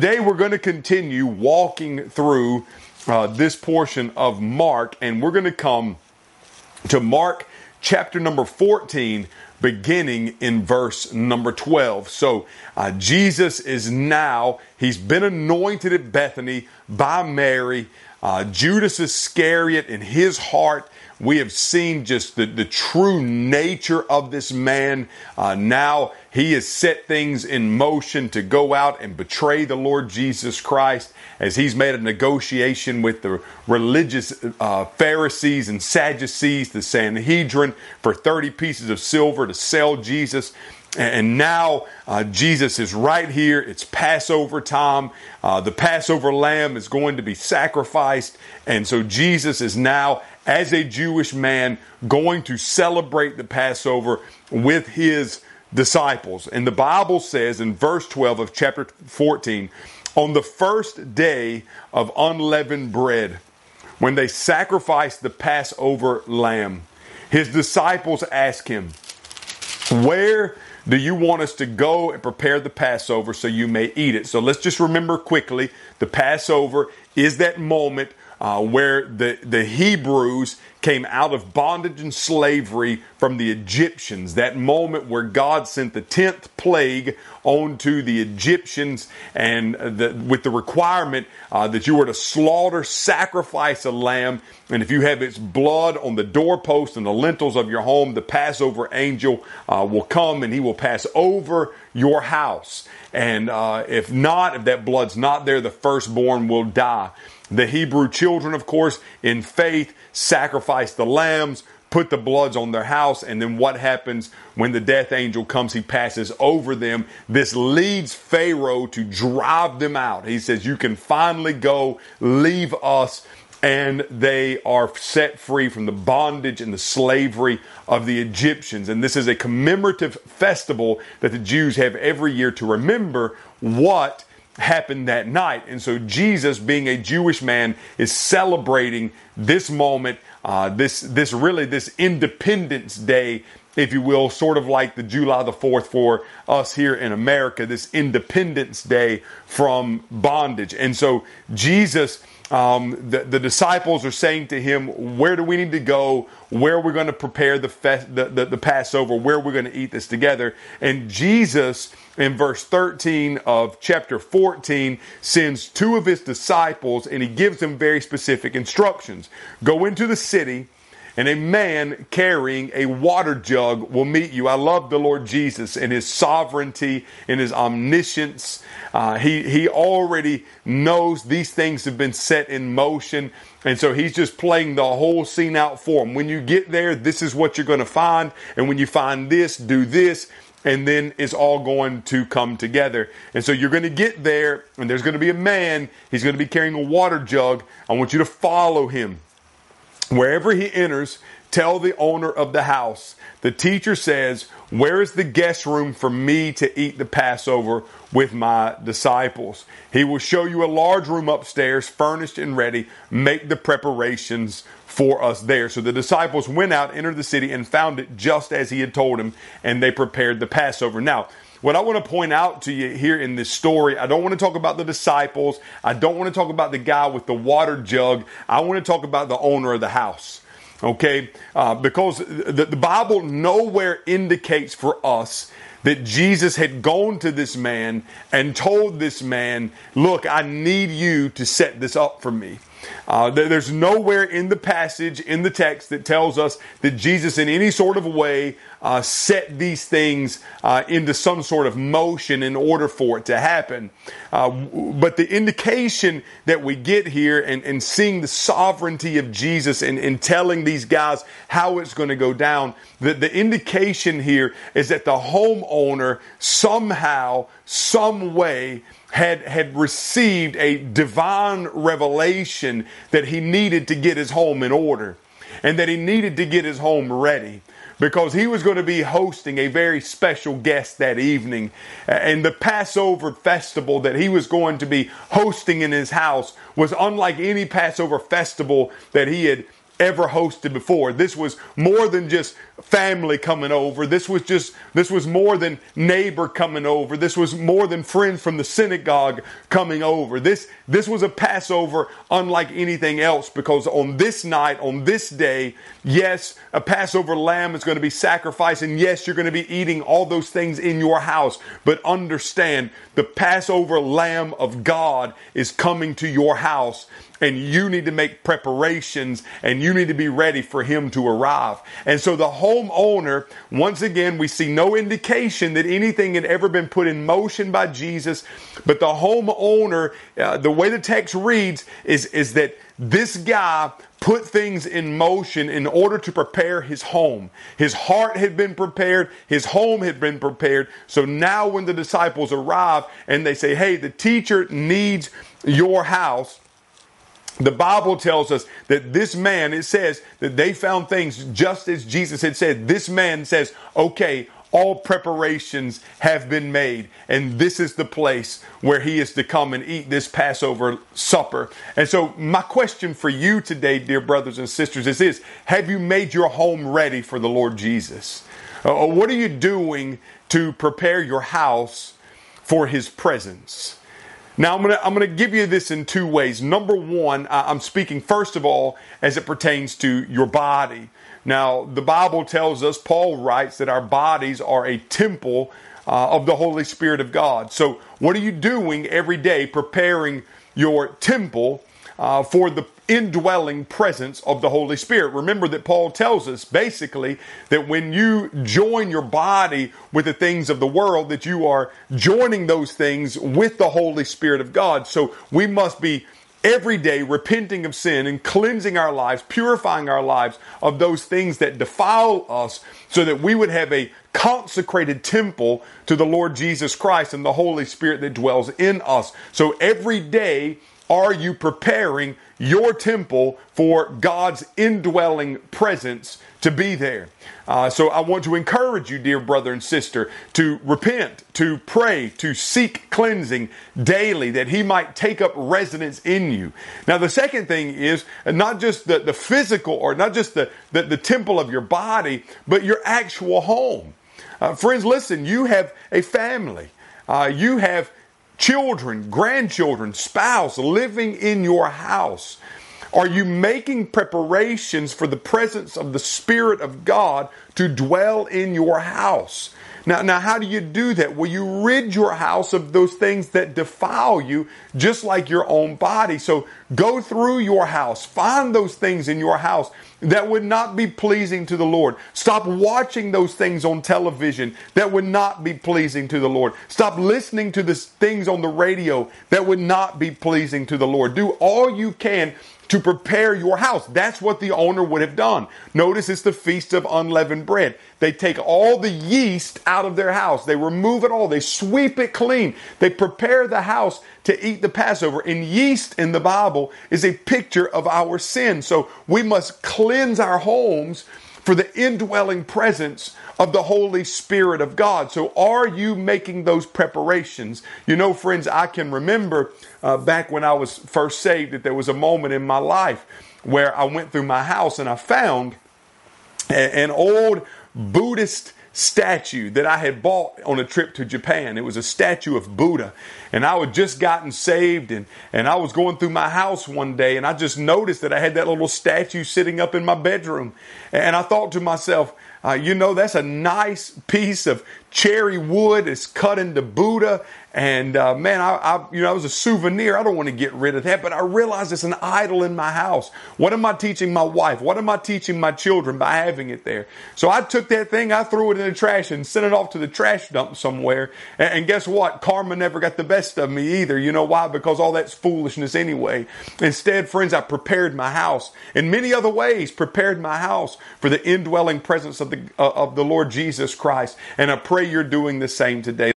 Today we're going to continue walking through uh, this portion of Mark, and we're going to come to Mark chapter number 14, beginning in verse number 12. So uh, Jesus is now, he's been anointed at Bethany by Mary. Uh, Judas Iscariot in his heart we have seen just the, the true nature of this man. Uh, now he has set things in motion to go out and betray the Lord Jesus Christ as he's made a negotiation with the religious uh, Pharisees and Sadducees, the Sanhedrin, for 30 pieces of silver to sell Jesus. And now uh, Jesus is right here. It's Passover time. Uh, the Passover lamb is going to be sacrificed. And so Jesus is now as a Jewish man going to celebrate the Passover with his disciples. And the Bible says in verse 12 of chapter 14, on the first day of unleavened bread, when they sacrificed the Passover lamb, his disciples asked him, Where do you want us to go and prepare the Passover so you may eat it? So let's just remember quickly the Passover is that moment uh, where the, the Hebrews came out of bondage and slavery from the Egyptians. That moment where God sent the 10th plague onto the Egyptians and the, with the requirement uh, that you were to slaughter, sacrifice a lamb. And if you have its blood on the doorpost and the lintels of your home, the Passover angel uh, will come and he will pass over your house. And uh, if not, if that blood's not there, the firstborn will die. The Hebrew children, of course, in faith, sacrifice the lambs, put the bloods on their house, and then what happens when the death angel comes? He passes over them. This leads Pharaoh to drive them out. He says, You can finally go, leave us. And they are set free from the bondage and the slavery of the Egyptians. And this is a commemorative festival that the Jews have every year to remember what happened that night. And so Jesus, being a Jewish man, is celebrating this moment, uh, this this really this Independence Day, if you will, sort of like the July the Fourth for us here in America, this Independence Day from bondage. And so Jesus um, the, the, disciples are saying to him, Where do we need to go? Where are we going to prepare the, fe- the, the, the Passover? Where are we're going to eat this together? And Jesus, in verse 13 of chapter 14, sends two of his disciples and he gives them very specific instructions. Go into the city and a man carrying a water jug will meet you. I love the Lord Jesus and his sovereignty and his omniscience. Uh, he, he already knows these things have been set in motion. And so he's just playing the whole scene out for him. When you get there, this is what you're going to find. And when you find this, do this and then it's all going to come together. And so you're going to get there, and there's going to be a man. He's going to be carrying a water jug. I want you to follow him. Wherever he enters, tell the owner of the house. The teacher says, Where is the guest room for me to eat the Passover with my disciples? He will show you a large room upstairs, furnished and ready. Make the preparations for us there. So the disciples went out, entered the city, and found it just as he had told them, and they prepared the Passover. Now, what I want to point out to you here in this story, I don't want to talk about the disciples. I don't want to talk about the guy with the water jug. I want to talk about the owner of the house. Okay? Uh, because the, the Bible nowhere indicates for us that Jesus had gone to this man and told this man, Look, I need you to set this up for me. Uh, there's nowhere in the passage, in the text, that tells us that Jesus, in any sort of way, uh, set these things uh, into some sort of motion in order for it to happen. Uh, but the indication that we get here and, and seeing the sovereignty of Jesus and, and telling these guys how it's going to go down, the, the indication here is that the homeowner somehow, some way, had, had received a divine revelation that he needed to get his home in order and that he needed to get his home ready because he was going to be hosting a very special guest that evening. And the Passover festival that he was going to be hosting in his house was unlike any Passover festival that he had ever hosted before. This was more than just family coming over. This was just, this was more than neighbor coming over. This was more than friends from the synagogue coming over. This, this was a Passover unlike anything else because on this night, on this day, yes, a Passover lamb is going to be sacrificed and yes, you're going to be eating all those things in your house. But understand the Passover lamb of God is coming to your house and you need to make preparations and you need to be ready for him to arrive. And so the homeowner, once again, we see no indication that anything had ever been put in motion by Jesus, but the homeowner, uh, the way the text reads is, is that this guy put things in motion in order to prepare his home. His heart had been prepared, his home had been prepared. So now when the disciples arrive and they say, Hey, the teacher needs your house, the Bible tells us that this man, it says that they found things just as Jesus had said. This man says, okay, all preparations have been made, and this is the place where he is to come and eat this Passover supper. And so, my question for you today, dear brothers and sisters, is this Have you made your home ready for the Lord Jesus? Uh, what are you doing to prepare your house for his presence? Now I'm gonna I'm gonna give you this in two ways. Number one, I'm speaking first of all as it pertains to your body. Now the Bible tells us, Paul writes that our bodies are a temple uh, of the Holy Spirit of God. So what are you doing every day preparing your temple uh, for the indwelling presence of the Holy Spirit. Remember that Paul tells us basically that when you join your body with the things of the world, that you are joining those things with the Holy Spirit of God. So we must be every day repenting of sin and cleansing our lives, purifying our lives of those things that defile us so that we would have a consecrated temple to the Lord Jesus Christ and the Holy Spirit that dwells in us. So every day are you preparing your temple for God's indwelling presence to be there? Uh, so I want to encourage you, dear brother and sister, to repent, to pray, to seek cleansing daily that He might take up residence in you. Now, the second thing is not just the, the physical or not just the, the, the temple of your body, but your actual home. Uh, friends, listen, you have a family. Uh, you have children, grandchildren, spouse living in your house? Are you making preparations for the presence of the Spirit of God to dwell in your house? Now, now, how do you do that? Well, you rid your house of those things that defile you, just like your own body. So go through your house, find those things in your house that would not be pleasing to the Lord. Stop watching those things on television that would not be pleasing to the Lord. Stop listening to the things on the radio that would not be pleasing to the Lord. Do all you can to prepare your house. That's what the owner would have done. Notice it's the feast of unleavened bread. They take all the yeast out of their house. They remove it all. They sweep it clean. They prepare the house to eat the Passover. And yeast in the Bible is a picture of our sin. So we must cleanse our homes for the indwelling presence of the Holy Spirit of God. So, are you making those preparations? You know, friends, I can remember uh, back when I was first saved that there was a moment in my life where I went through my house and I found an old Buddhist statue that I had bought on a trip to Japan. It was a statue of Buddha. And I had just gotten saved and, and I was going through my house one day and I just noticed that I had that little statue sitting up in my bedroom. And I thought to myself, uh, you know, that's a nice piece of cherry wood. It's cut into Buddha. And uh, man, I, I, you know, it was a souvenir. I don't want to get rid of that, but I realize it's an idol in my house. What am I teaching my wife? What am I teaching my children by having it there? So I took that thing, I threw it in the trash and sent it off to the trash dump somewhere. And, and guess what? Karma never got the best of me either. You know why? Because all that's foolishness anyway. Instead, friends, I prepared my house in many other ways. Prepared my house for the indwelling presence of the uh, of the Lord Jesus Christ. And I pray you're doing the same today.